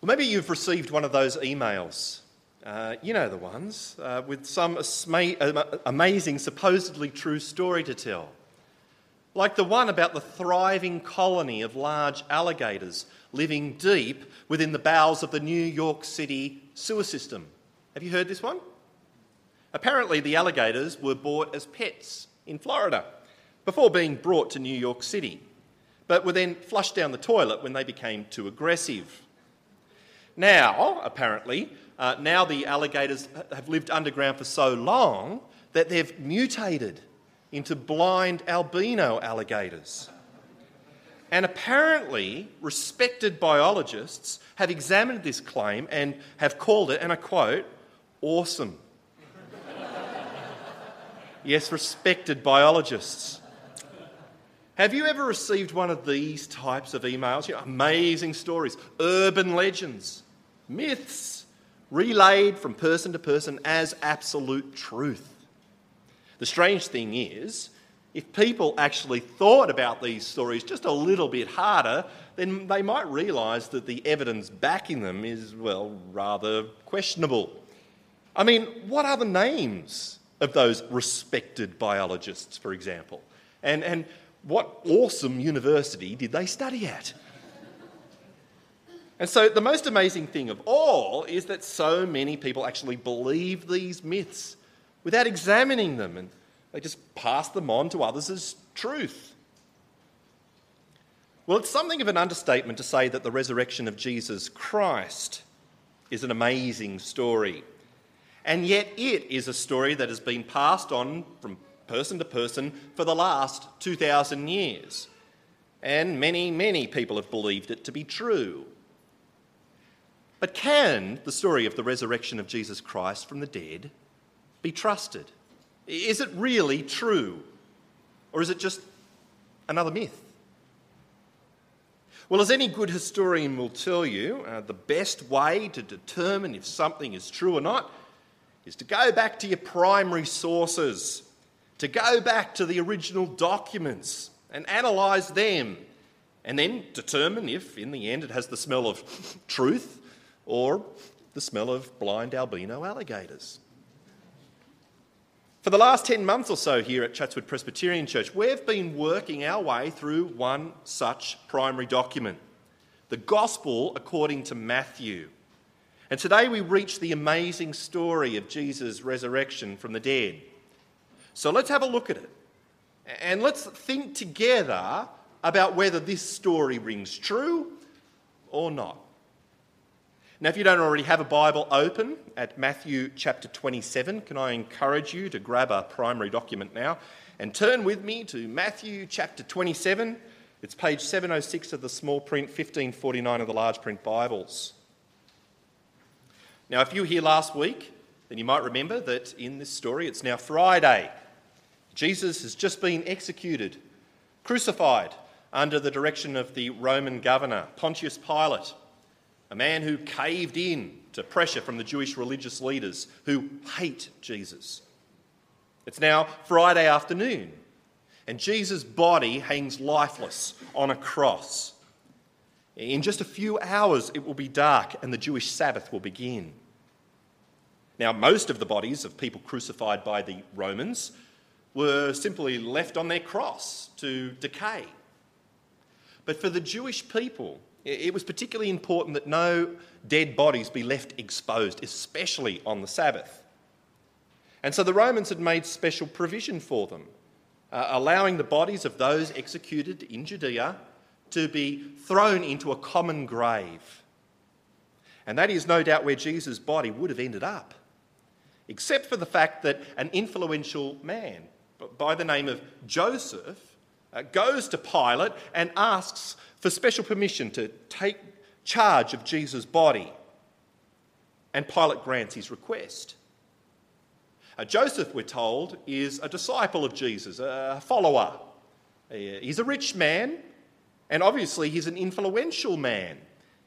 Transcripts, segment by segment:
Well, maybe you've received one of those emails. Uh, you know the ones, uh, with some asma- amazing, supposedly true story to tell. Like the one about the thriving colony of large alligators living deep within the bowels of the New York City sewer system. Have you heard this one? Apparently, the alligators were bought as pets in Florida before being brought to New York City, but were then flushed down the toilet when they became too aggressive. Now, apparently, uh, now the alligators have lived underground for so long that they've mutated into blind albino alligators. And apparently, respected biologists have examined this claim and have called it, and I quote, awesome. yes, respected biologists. Have you ever received one of these types of emails? You know, amazing stories, urban legends, myths, relayed from person to person as absolute truth. The strange thing is, if people actually thought about these stories just a little bit harder, then they might realise that the evidence backing them is, well, rather questionable. I mean, what are the names of those respected biologists, for example? And, and what awesome university did they study at? And so, the most amazing thing of all is that so many people actually believe these myths without examining them and they just pass them on to others as truth. Well, it's something of an understatement to say that the resurrection of Jesus Christ is an amazing story. And yet, it is a story that has been passed on from person to person for the last 2,000 years. And many, many people have believed it to be true. But can the story of the resurrection of Jesus Christ from the dead be trusted? Is it really true? Or is it just another myth? Well, as any good historian will tell you, uh, the best way to determine if something is true or not is to go back to your primary sources, to go back to the original documents and analyse them, and then determine if, in the end, it has the smell of truth or the smell of blind albino alligators. For the last 10 months or so here at Chatswood Presbyterian Church, we've been working our way through one such primary document the Gospel according to Matthew. And today we reach the amazing story of Jesus' resurrection from the dead. So let's have a look at it. And let's think together about whether this story rings true or not. Now, if you don't already have a Bible open at Matthew chapter 27, can I encourage you to grab a primary document now and turn with me to Matthew chapter 27. It's page 706 of the small print, 1549 of the large print Bibles. Now, if you were here last week, then you might remember that in this story it's now Friday. Jesus has just been executed, crucified under the direction of the Roman governor, Pontius Pilate a man who caved in to pressure from the Jewish religious leaders who hate Jesus. It's now Friday afternoon, and Jesus' body hangs lifeless on a cross. In just a few hours, it will be dark and the Jewish Sabbath will begin. Now, most of the bodies of people crucified by the Romans were simply left on their cross to decay. But for the Jewish people, it was particularly important that no dead bodies be left exposed, especially on the Sabbath. And so the Romans had made special provision for them, uh, allowing the bodies of those executed in Judea to be thrown into a common grave. And that is no doubt where Jesus' body would have ended up, except for the fact that an influential man by the name of Joseph uh, goes to Pilate and asks for special permission to take charge of Jesus' body. And Pilate grants his request. Uh, Joseph, we're told, is a disciple of Jesus, a follower. Uh, he's a rich man, and obviously he's an influential man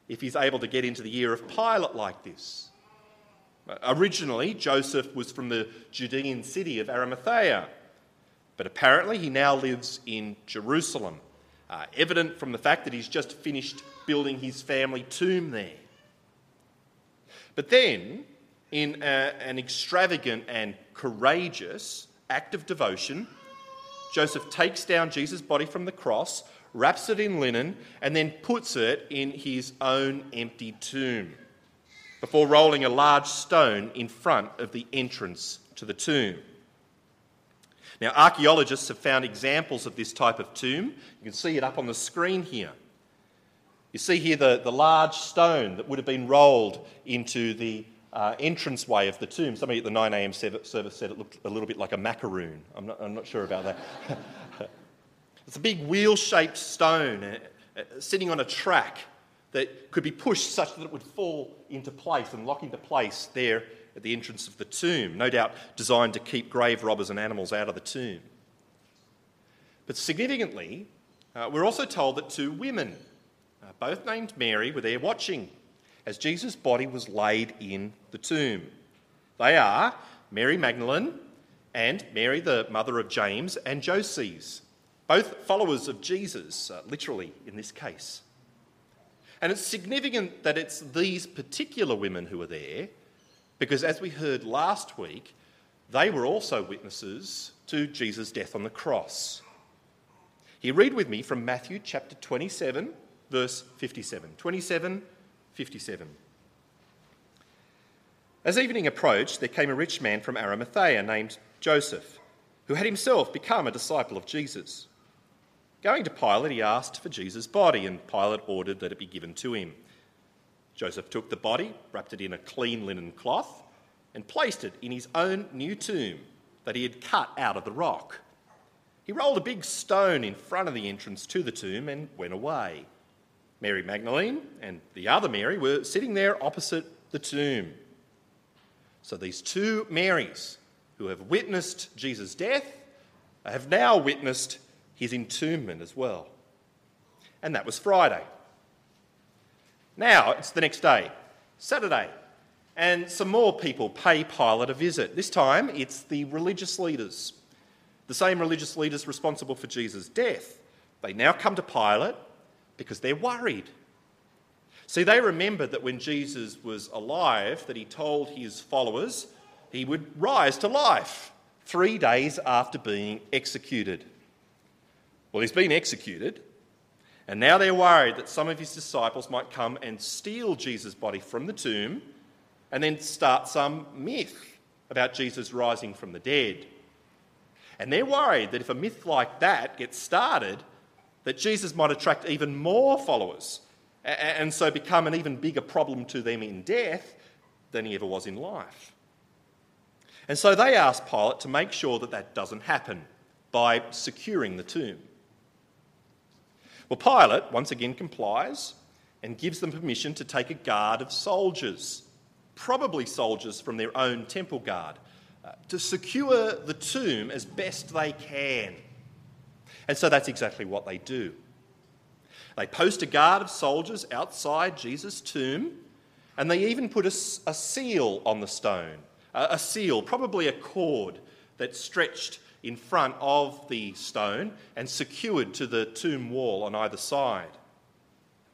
if he's able to get into the ear of Pilate like this. Uh, originally, Joseph was from the Judean city of Arimathea, but apparently he now lives in Jerusalem uh, evident from the fact that he's just finished building his family tomb there. But then, in a, an extravagant and courageous act of devotion, Joseph takes down Jesus' body from the cross, wraps it in linen, and then puts it in his own empty tomb before rolling a large stone in front of the entrance to the tomb. Now, archaeologists have found examples of this type of tomb. You can see it up on the screen here. You see here the, the large stone that would have been rolled into the uh, entranceway of the tomb. Somebody at the 9am service said it looked a little bit like a macaroon. I'm not, I'm not sure about that. it's a big wheel shaped stone uh, uh, sitting on a track that could be pushed such that it would fall into place and lock into place there at the entrance of the tomb, no doubt designed to keep grave robbers and animals out of the tomb. But significantly, uh, we're also told that two women, uh, both named Mary, were there watching as Jesus' body was laid in the tomb. They are Mary Magdalene and Mary, the mother of James and Joses, both followers of Jesus, uh, literally in this case. And it's significant that it's these particular women who are there because, as we heard last week, they were also witnesses to Jesus' death on the cross. Here, read with me from Matthew chapter 27, verse 57. 27, 57. As evening approached, there came a rich man from Arimathea named Joseph, who had himself become a disciple of Jesus. Going to Pilate, he asked for Jesus' body, and Pilate ordered that it be given to him. Joseph took the body, wrapped it in a clean linen cloth, and placed it in his own new tomb that he had cut out of the rock. He rolled a big stone in front of the entrance to the tomb and went away. Mary Magdalene and the other Mary were sitting there opposite the tomb. So these two Marys who have witnessed Jesus' death have now witnessed his entombment as well. And that was Friday. Now it's the next day, Saturday, and some more people pay Pilate a visit. This time it's the religious leaders, the same religious leaders responsible for Jesus' death. They now come to Pilate because they're worried. See, they remembered that when Jesus was alive, that he told his followers he would rise to life three days after being executed. Well, he's been executed, and now they're worried that some of his disciples might come and steal Jesus' body from the tomb and then start some myth about Jesus rising from the dead. And they're worried that if a myth like that gets started, that Jesus might attract even more followers and so become an even bigger problem to them in death than he ever was in life. And so they ask Pilate to make sure that that doesn't happen by securing the tomb. Well, Pilate once again complies and gives them permission to take a guard of soldiers, probably soldiers from their own temple guard, uh, to secure the tomb as best they can. And so that's exactly what they do. They post a guard of soldiers outside Jesus' tomb, and they even put a, a seal on the stone. A, a seal, probably a cord that stretched in front of the stone and secured to the tomb wall on either side.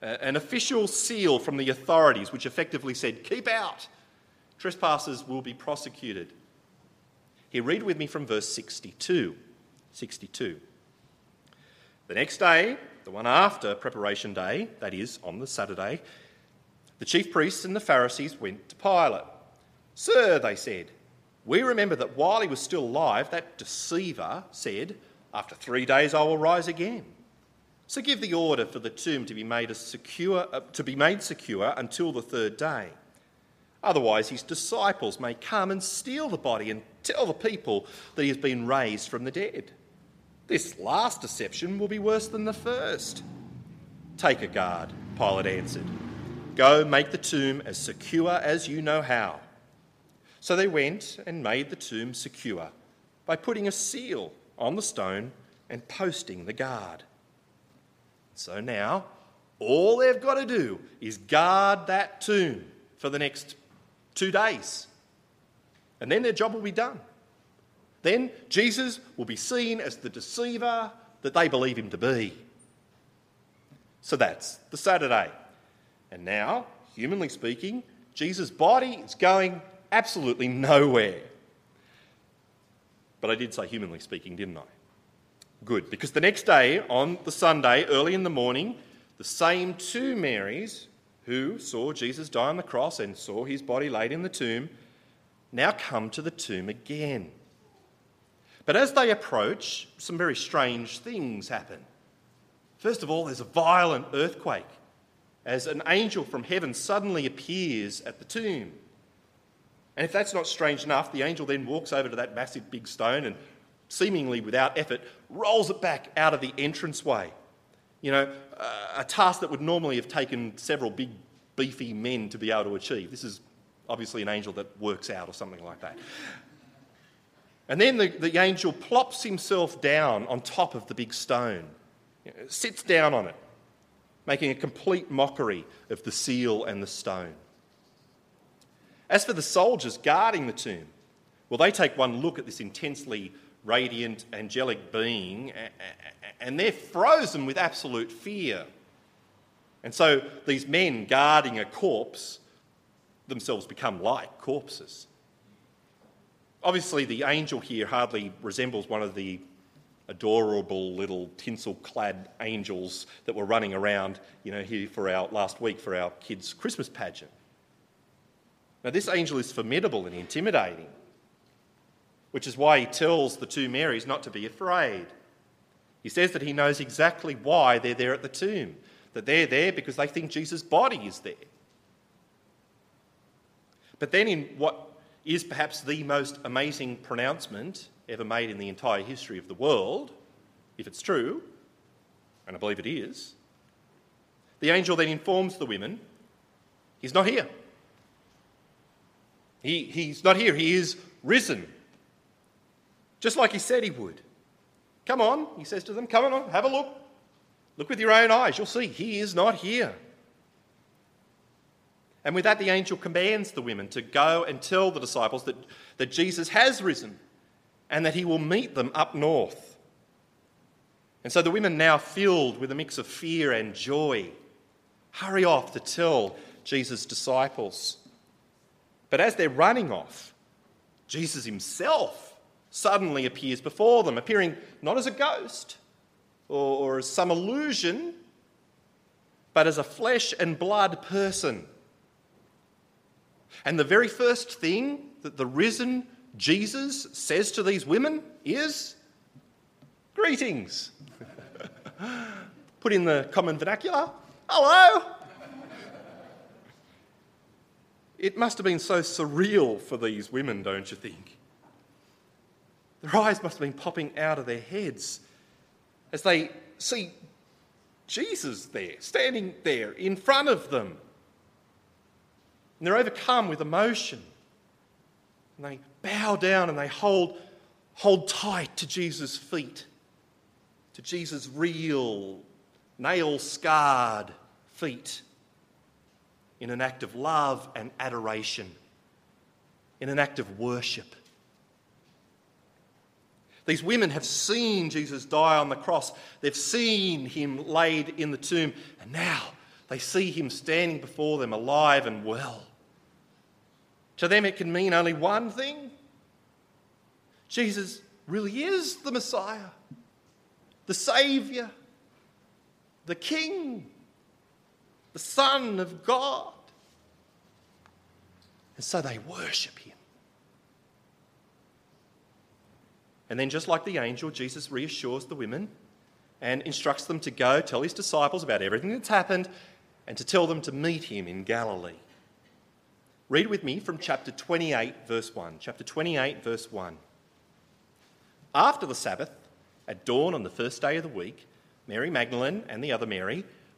An official seal from the authorities, which effectively said, Keep out, trespassers will be prosecuted. Here, read with me from verse 62. 62. The next day, the one after preparation day, that is, on the Saturday, the chief priests and the Pharisees went to Pilate. Sir, they said, we remember that while he was still alive, that deceiver said, After three days I will rise again. So give the order for the tomb to be made, secure, uh, to be made secure until the third day. Otherwise, his disciples may come and steal the body and tell the people that he has been raised from the dead. This last deception will be worse than the first. Take a guard, Pilate answered. Go make the tomb as secure as you know how. So they went and made the tomb secure by putting a seal on the stone and posting the guard. So now, all they've got to do is guard that tomb for the next two days. And then their job will be done. Then Jesus will be seen as the deceiver that they believe him to be. So that's the Saturday. And now, humanly speaking, Jesus' body is going absolutely nowhere. But I did say humanly speaking, didn't I? Good, because the next day, on the Sunday, early in the morning, the same two Marys who saw Jesus die on the cross and saw his body laid in the tomb now come to the tomb again. But as they approach, some very strange things happen. First of all, there's a violent earthquake as an angel from heaven suddenly appears at the tomb. And if that's not strange enough, the angel then walks over to that massive big stone and, seemingly without effort, rolls it back out of the entranceway. You know, a task that would normally have taken several big, beefy men to be able to achieve. This is obviously an angel that works out or something like that. And then the, the angel plops himself down on top of the big stone, sits down on it, making a complete mockery of the seal and the stone. As for the soldiers guarding the tomb, well, they take one look at this intensely radiant angelic being and they're frozen with absolute fear. And so these men guarding a corpse themselves become like corpses. Obviously, the angel here hardly resembles one of the adorable little tinsel clad angels that were running around, you know, here for our last week for our kids' Christmas pageant. Now, this angel is formidable and intimidating, which is why he tells the two Marys not to be afraid. He says that he knows exactly why they're there at the tomb, that they're there because they think Jesus' body is there. But then, in what is perhaps the most amazing pronouncement ever made in the entire history of the world, if it's true, and I believe it is, the angel then informs the women he's not here. He, he's not here, he is risen. Just like he said he would. Come on, he says to them, come on, have a look. Look with your own eyes, you'll see he is not here. And with that, the angel commands the women to go and tell the disciples that, that Jesus has risen and that he will meet them up north. And so the women, now filled with a mix of fear and joy, hurry off to tell Jesus' disciples. But as they're running off, Jesus himself suddenly appears before them, appearing not as a ghost or, or as some illusion, but as a flesh and blood person. And the very first thing that the risen Jesus says to these women is greetings. Put in the common vernacular, hello. It must have been so surreal for these women, don't you think? Their eyes must have been popping out of their heads as they see Jesus there, standing there in front of them. And they're overcome with emotion. And they bow down and they hold, hold tight to Jesus' feet, to Jesus' real, nail scarred feet, in an act of love and adoration, in an act of worship. These women have seen Jesus die on the cross. They've seen him laid in the tomb. And now they see him standing before them alive and well. To them, it can mean only one thing Jesus really is the Messiah, the Saviour, the King, the Son of God. And so they worship him. And then, just like the angel, Jesus reassures the women and instructs them to go tell his disciples about everything that's happened and to tell them to meet him in Galilee. Read with me from chapter 28, verse 1. Chapter 28, verse 1. After the Sabbath, at dawn on the first day of the week, Mary Magdalene and the other Mary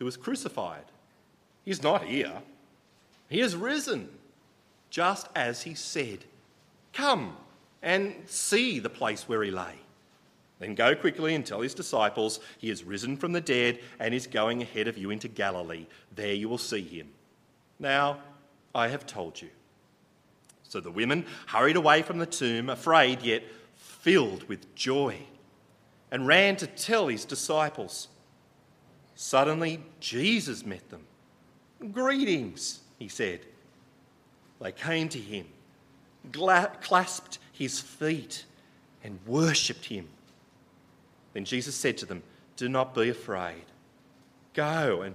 who was crucified. He is not here, he is risen. just as he said. Come and see the place where he lay. Then go quickly and tell his disciples he has risen from the dead and is going ahead of you into Galilee. There you will see him. Now, I have told you. So the women hurried away from the tomb, afraid yet filled with joy, and ran to tell his disciples. Suddenly, Jesus met them. Greetings, he said. They came to him, clasped his feet, and worshipped him. Then Jesus said to them, Do not be afraid. Go and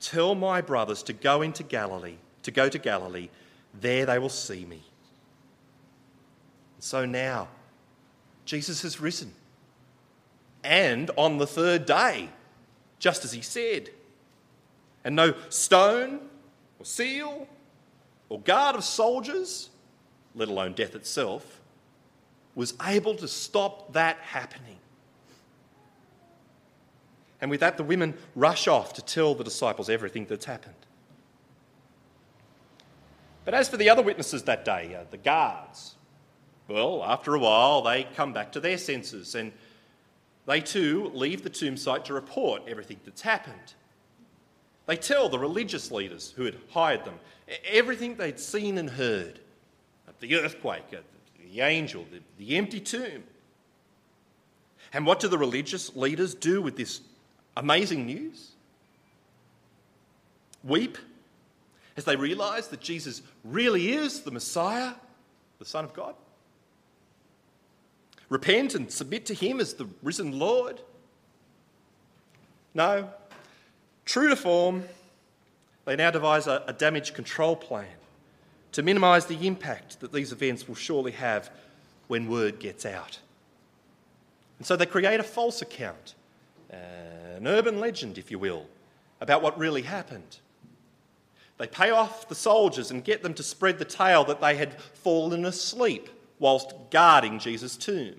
tell my brothers to go into Galilee, to go to Galilee. There they will see me. So now, Jesus has risen. And on the third day, just as he said. And no stone or seal or guard of soldiers, let alone death itself, was able to stop that happening. And with that, the women rush off to tell the disciples everything that's happened. But as for the other witnesses that day, uh, the guards, well, after a while, they come back to their senses and they too leave the tomb site to report everything that's happened. They tell the religious leaders who had hired them everything they'd seen and heard the earthquake, the angel, the, the empty tomb. And what do the religious leaders do with this amazing news? Weep as they realize that Jesus really is the Messiah, the Son of God? Repent and submit to Him as the risen Lord? No. True to form, they now devise a, a damage control plan to minimise the impact that these events will surely have when word gets out. And so they create a false account, an urban legend, if you will, about what really happened. They pay off the soldiers and get them to spread the tale that they had fallen asleep whilst guarding Jesus' tomb.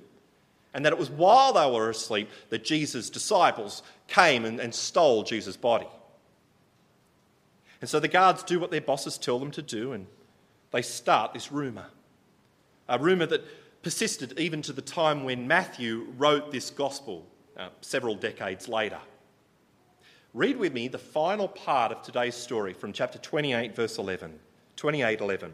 And that it was while they were asleep that Jesus' disciples came and, and stole Jesus' body. And so the guards do what their bosses tell them to do and they start this rumour. A rumour that persisted even to the time when Matthew wrote this gospel uh, several decades later. Read with me the final part of today's story from chapter 28, verse 11. 28 11.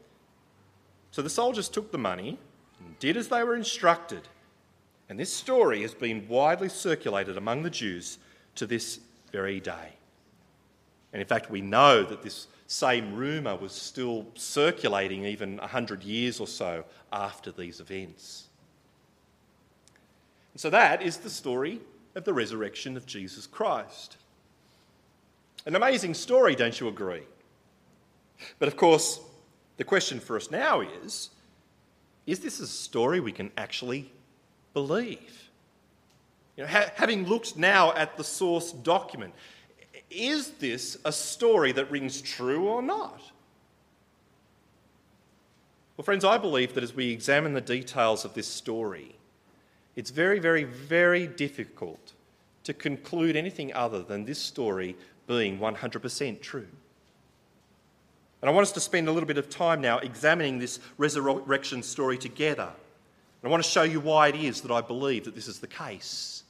So the soldiers took the money and did as they were instructed. And this story has been widely circulated among the Jews to this very day. And in fact, we know that this same rumour was still circulating even 100 years or so after these events. And so that is the story of the resurrection of Jesus Christ. An amazing story, don't you agree? But of course, the question for us now is is this a story we can actually believe? You know, ha- having looked now at the source document, is this a story that rings true or not? Well, friends, I believe that as we examine the details of this story, it's very, very, very difficult to conclude anything other than this story being 100% true. And I want us to spend a little bit of time now examining this resurrection story together. And I want to show you why it is that I believe that this is the case.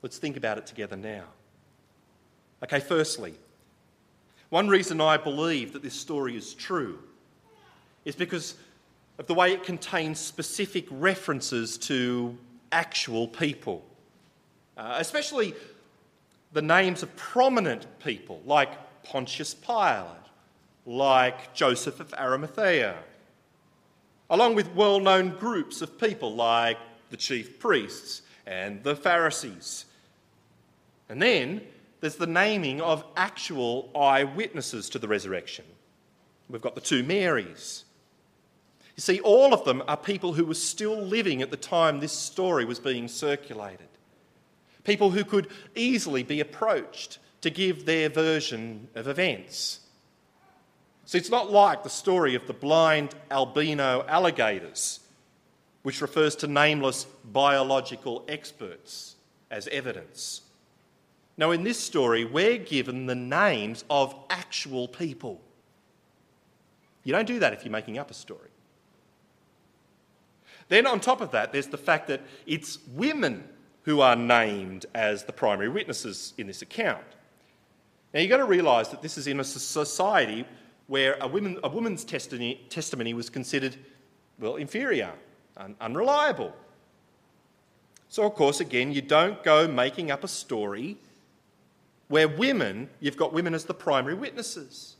Let's think about it together now. Okay, firstly, one reason I believe that this story is true is because of the way it contains specific references to actual people, uh, especially the names of prominent people like Pontius Pilate, like Joseph of Arimathea, along with well known groups of people like the chief priests and the Pharisees. And then there's the naming of actual eyewitnesses to the resurrection, We've got the two Marys. You see, all of them are people who were still living at the time this story was being circulated. People who could easily be approached to give their version of events. So it's not like the story of the blind albino alligators, which refers to nameless biological experts as evidence. Now, in this story, we're given the names of actual people. You don't do that if you're making up a story. Then, on top of that, there's the fact that it's women who are named as the primary witnesses in this account. Now, you've got to realise that this is in a society where a, woman, a woman's testimony, testimony was considered, well, inferior, un- unreliable. So, of course, again, you don't go making up a story where women, you've got women as the primary witnesses.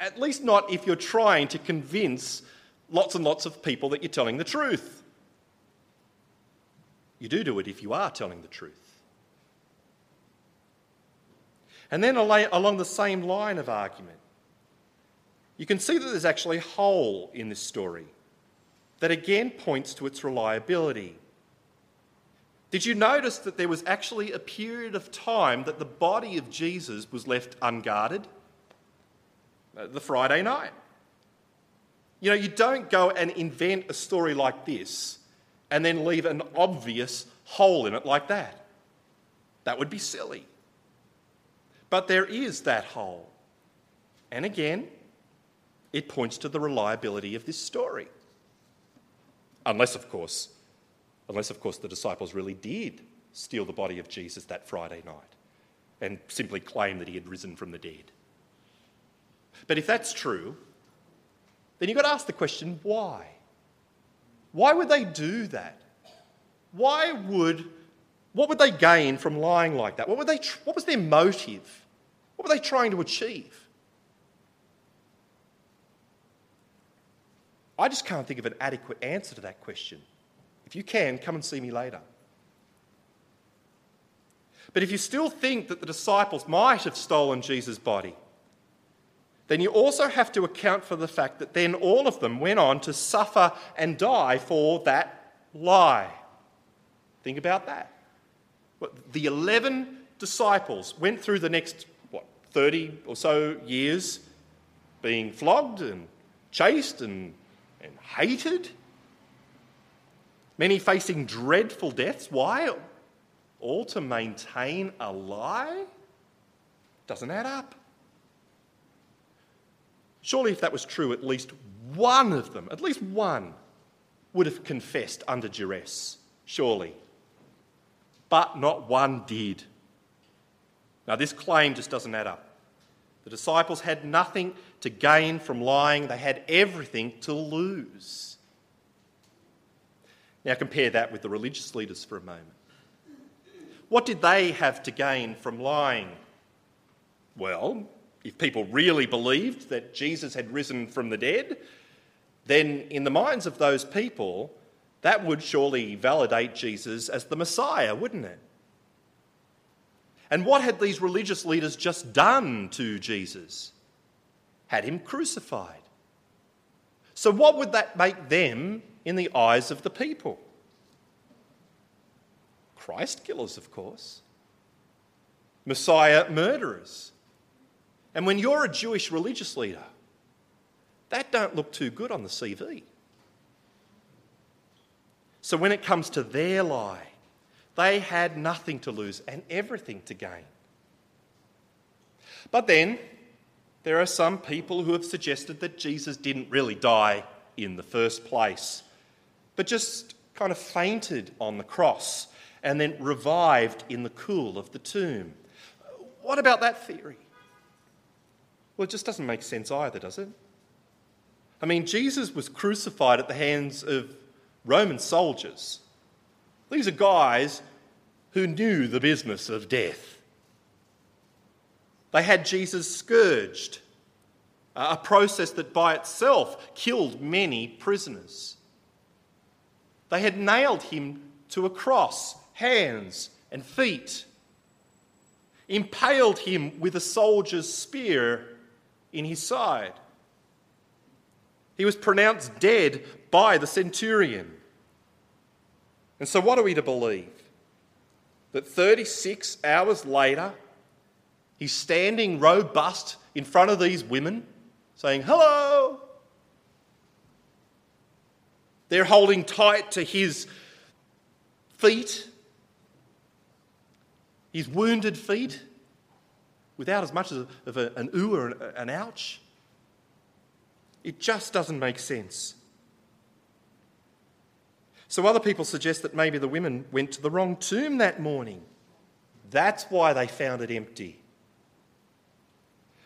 At least not if you're trying to convince lots and lots of people that you're telling the truth. You do do it if you are telling the truth. And then along the same line of argument, you can see that there's actually a hole in this story that again points to its reliability. Did you notice that there was actually a period of time that the body of Jesus was left unguarded? Uh, the Friday night. You know, you don't go and invent a story like this and then leave an obvious hole in it like that. That would be silly. But there is that hole. And again, it points to the reliability of this story. Unless, of course, unless, of course, the disciples really did steal the body of Jesus that Friday night and simply claim that he had risen from the dead. But if that's true, then you've got to ask the question why? Why would they do that? Why would, what would they gain from lying like that? What, would they, what was their motive? What were they trying to achieve? I just can't think of an adequate answer to that question. If you can, come and see me later. But if you still think that the disciples might have stolen Jesus' body, then you also have to account for the fact that then all of them went on to suffer and die for that lie. Think about that. The 11 disciples went through the next, what, 30 or so years being flogged and chased and, and hated. Many facing dreadful deaths. Why? All to maintain a lie? Doesn't add up. Surely, if that was true, at least one of them, at least one, would have confessed under duress. Surely. But not one did. Now, this claim just doesn't add up. The disciples had nothing to gain from lying, they had everything to lose. Now, compare that with the religious leaders for a moment. What did they have to gain from lying? Well, if people really believed that Jesus had risen from the dead, then in the minds of those people, that would surely validate Jesus as the Messiah, wouldn't it? And what had these religious leaders just done to Jesus? Had him crucified. So, what would that make them in the eyes of the people? Christ killers, of course. Messiah murderers. And when you're a Jewish religious leader, that don't look too good on the CV. So when it comes to their lie, they had nothing to lose and everything to gain. But then there are some people who have suggested that Jesus didn't really die in the first place, but just kind of fainted on the cross and then revived in the cool of the tomb. What about that theory? Well, it just doesn't make sense either, does it? I mean, Jesus was crucified at the hands of Roman soldiers. These are guys who knew the business of death. They had Jesus scourged, a process that by itself killed many prisoners. They had nailed him to a cross, hands and feet, impaled him with a soldier's spear in his side. He was pronounced dead by the centurion. And so, what are we to believe? That 36 hours later, he's standing robust in front of these women, saying, Hello! They're holding tight to his feet, his wounded feet, without as much of an ooh or an ouch. It just doesn't make sense. So, other people suggest that maybe the women went to the wrong tomb that morning. That's why they found it empty.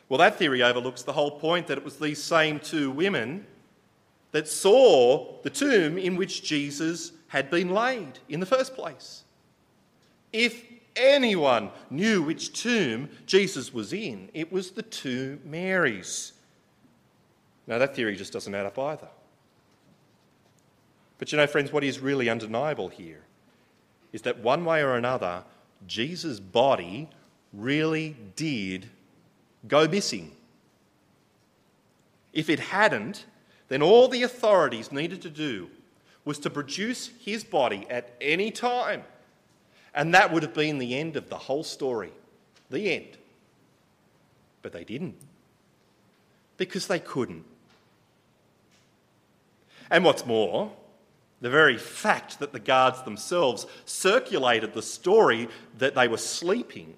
Well, that theory overlooks the whole point that it was these same two women that saw the tomb in which Jesus had been laid in the first place. If anyone knew which tomb Jesus was in, it was the two Marys. Now, that theory just doesn't add up either. But you know, friends, what is really undeniable here is that one way or another, Jesus' body really did go missing. If it hadn't, then all the authorities needed to do was to produce his body at any time. And that would have been the end of the whole story. The end. But they didn't. Because they couldn't. And what's more, the very fact that the guards themselves circulated the story that they were sleeping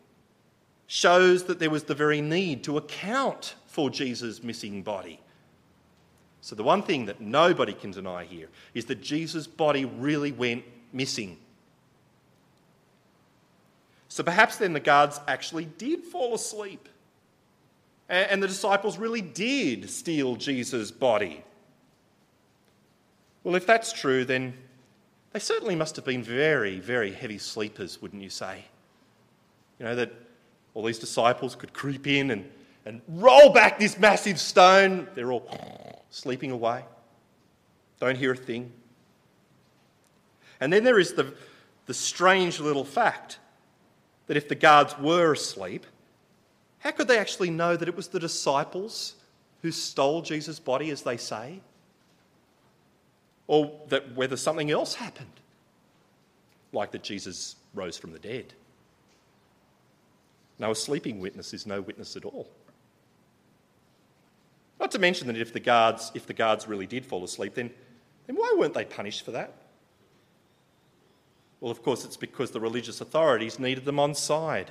shows that there was the very need to account for Jesus' missing body. So, the one thing that nobody can deny here is that Jesus' body really went missing. So, perhaps then the guards actually did fall asleep. And the disciples really did steal Jesus' body. Well, if that's true, then they certainly must have been very, very heavy sleepers, wouldn't you say? You know, that all these disciples could creep in and, and roll back this massive stone. They're all sleeping away, don't hear a thing. And then there is the, the strange little fact that if the guards were asleep, how could they actually know that it was the disciples who stole Jesus' body, as they say? Or that whether something else happened, like that Jesus rose from the dead? Now, a sleeping witness is no witness at all. Not to mention that if the guards, if the guards really did fall asleep, then, then why weren't they punished for that? Well, of course, it's because the religious authorities needed them on side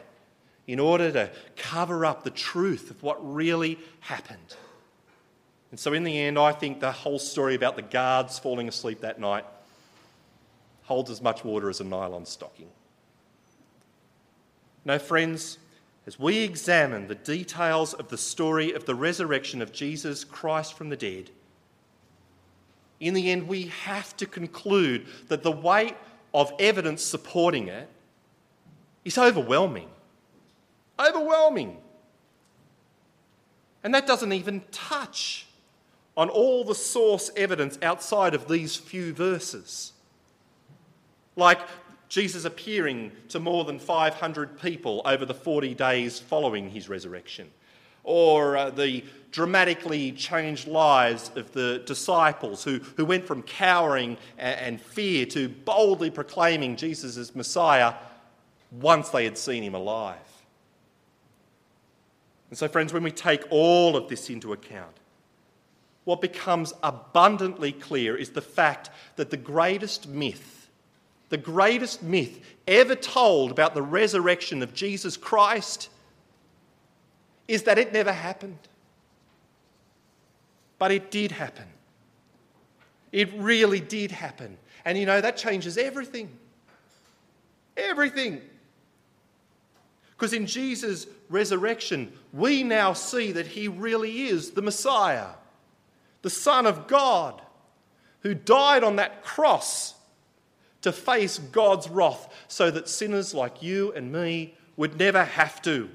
in order to cover up the truth of what really happened. And so, in the end, I think the whole story about the guards falling asleep that night holds as much water as a nylon stocking. No, friends, as we examine the details of the story of the resurrection of Jesus Christ from the dead, in the end, we have to conclude that the weight of evidence supporting it is overwhelming. Overwhelming. And that doesn't even touch on all the source evidence outside of these few verses. Like Jesus appearing to more than 500 people over the 40 days following his resurrection, or uh, the dramatically changed lives of the disciples who, who went from cowering and, and fear to boldly proclaiming Jesus as Messiah once they had seen him alive. And so, friends, when we take all of this into account, what becomes abundantly clear is the fact that the greatest myth the greatest myth ever told about the resurrection of Jesus Christ is that it never happened. But it did happen. It really did happen. And you know, that changes everything. Everything. Because in Jesus' resurrection, we now see that he really is the Messiah, the Son of God, who died on that cross to face God's wrath so that sinners like you and me would never have to.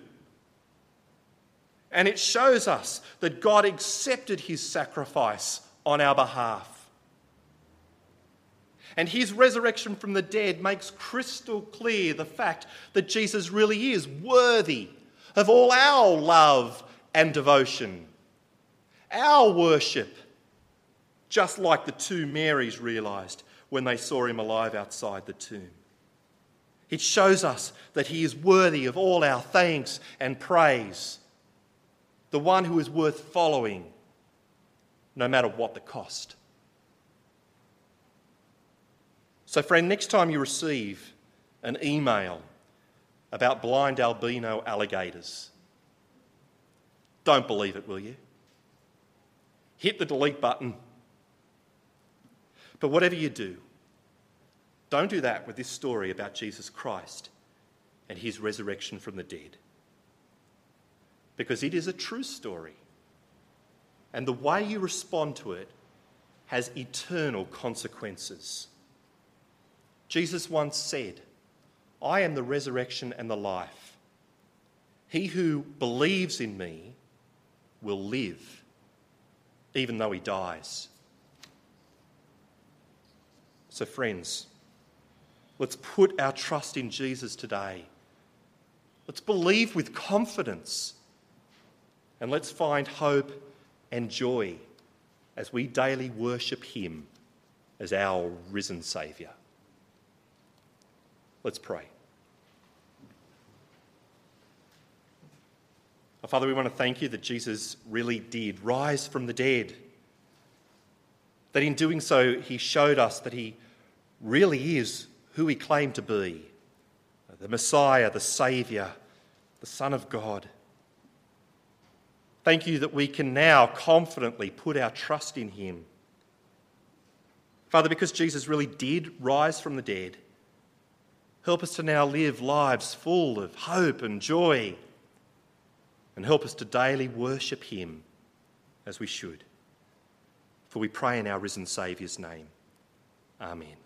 And it shows us that God accepted his sacrifice on our behalf. And his resurrection from the dead makes crystal clear the fact that Jesus really is worthy of all our love and devotion, our worship, just like the two Marys realised when they saw him alive outside the tomb. It shows us that he is worthy of all our thanks and praise, the one who is worth following, no matter what the cost. So, friend, next time you receive an email about blind albino alligators, don't believe it, will you? Hit the delete button. But whatever you do, don't do that with this story about Jesus Christ and his resurrection from the dead. Because it is a true story. And the way you respond to it has eternal consequences. Jesus once said, I am the resurrection and the life. He who believes in me will live, even though he dies. So, friends, let's put our trust in Jesus today. Let's believe with confidence. And let's find hope and joy as we daily worship Him as our risen Saviour. Let's pray. Oh, Father, we want to thank you that Jesus really did rise from the dead. That in doing so, he showed us that he really is who he claimed to be the Messiah, the Saviour, the Son of God. Thank you that we can now confidently put our trust in him. Father, because Jesus really did rise from the dead, help us to now live lives full of hope and joy and help us to daily worship Him as we should. For we pray in our risen Saviour's name. Amen.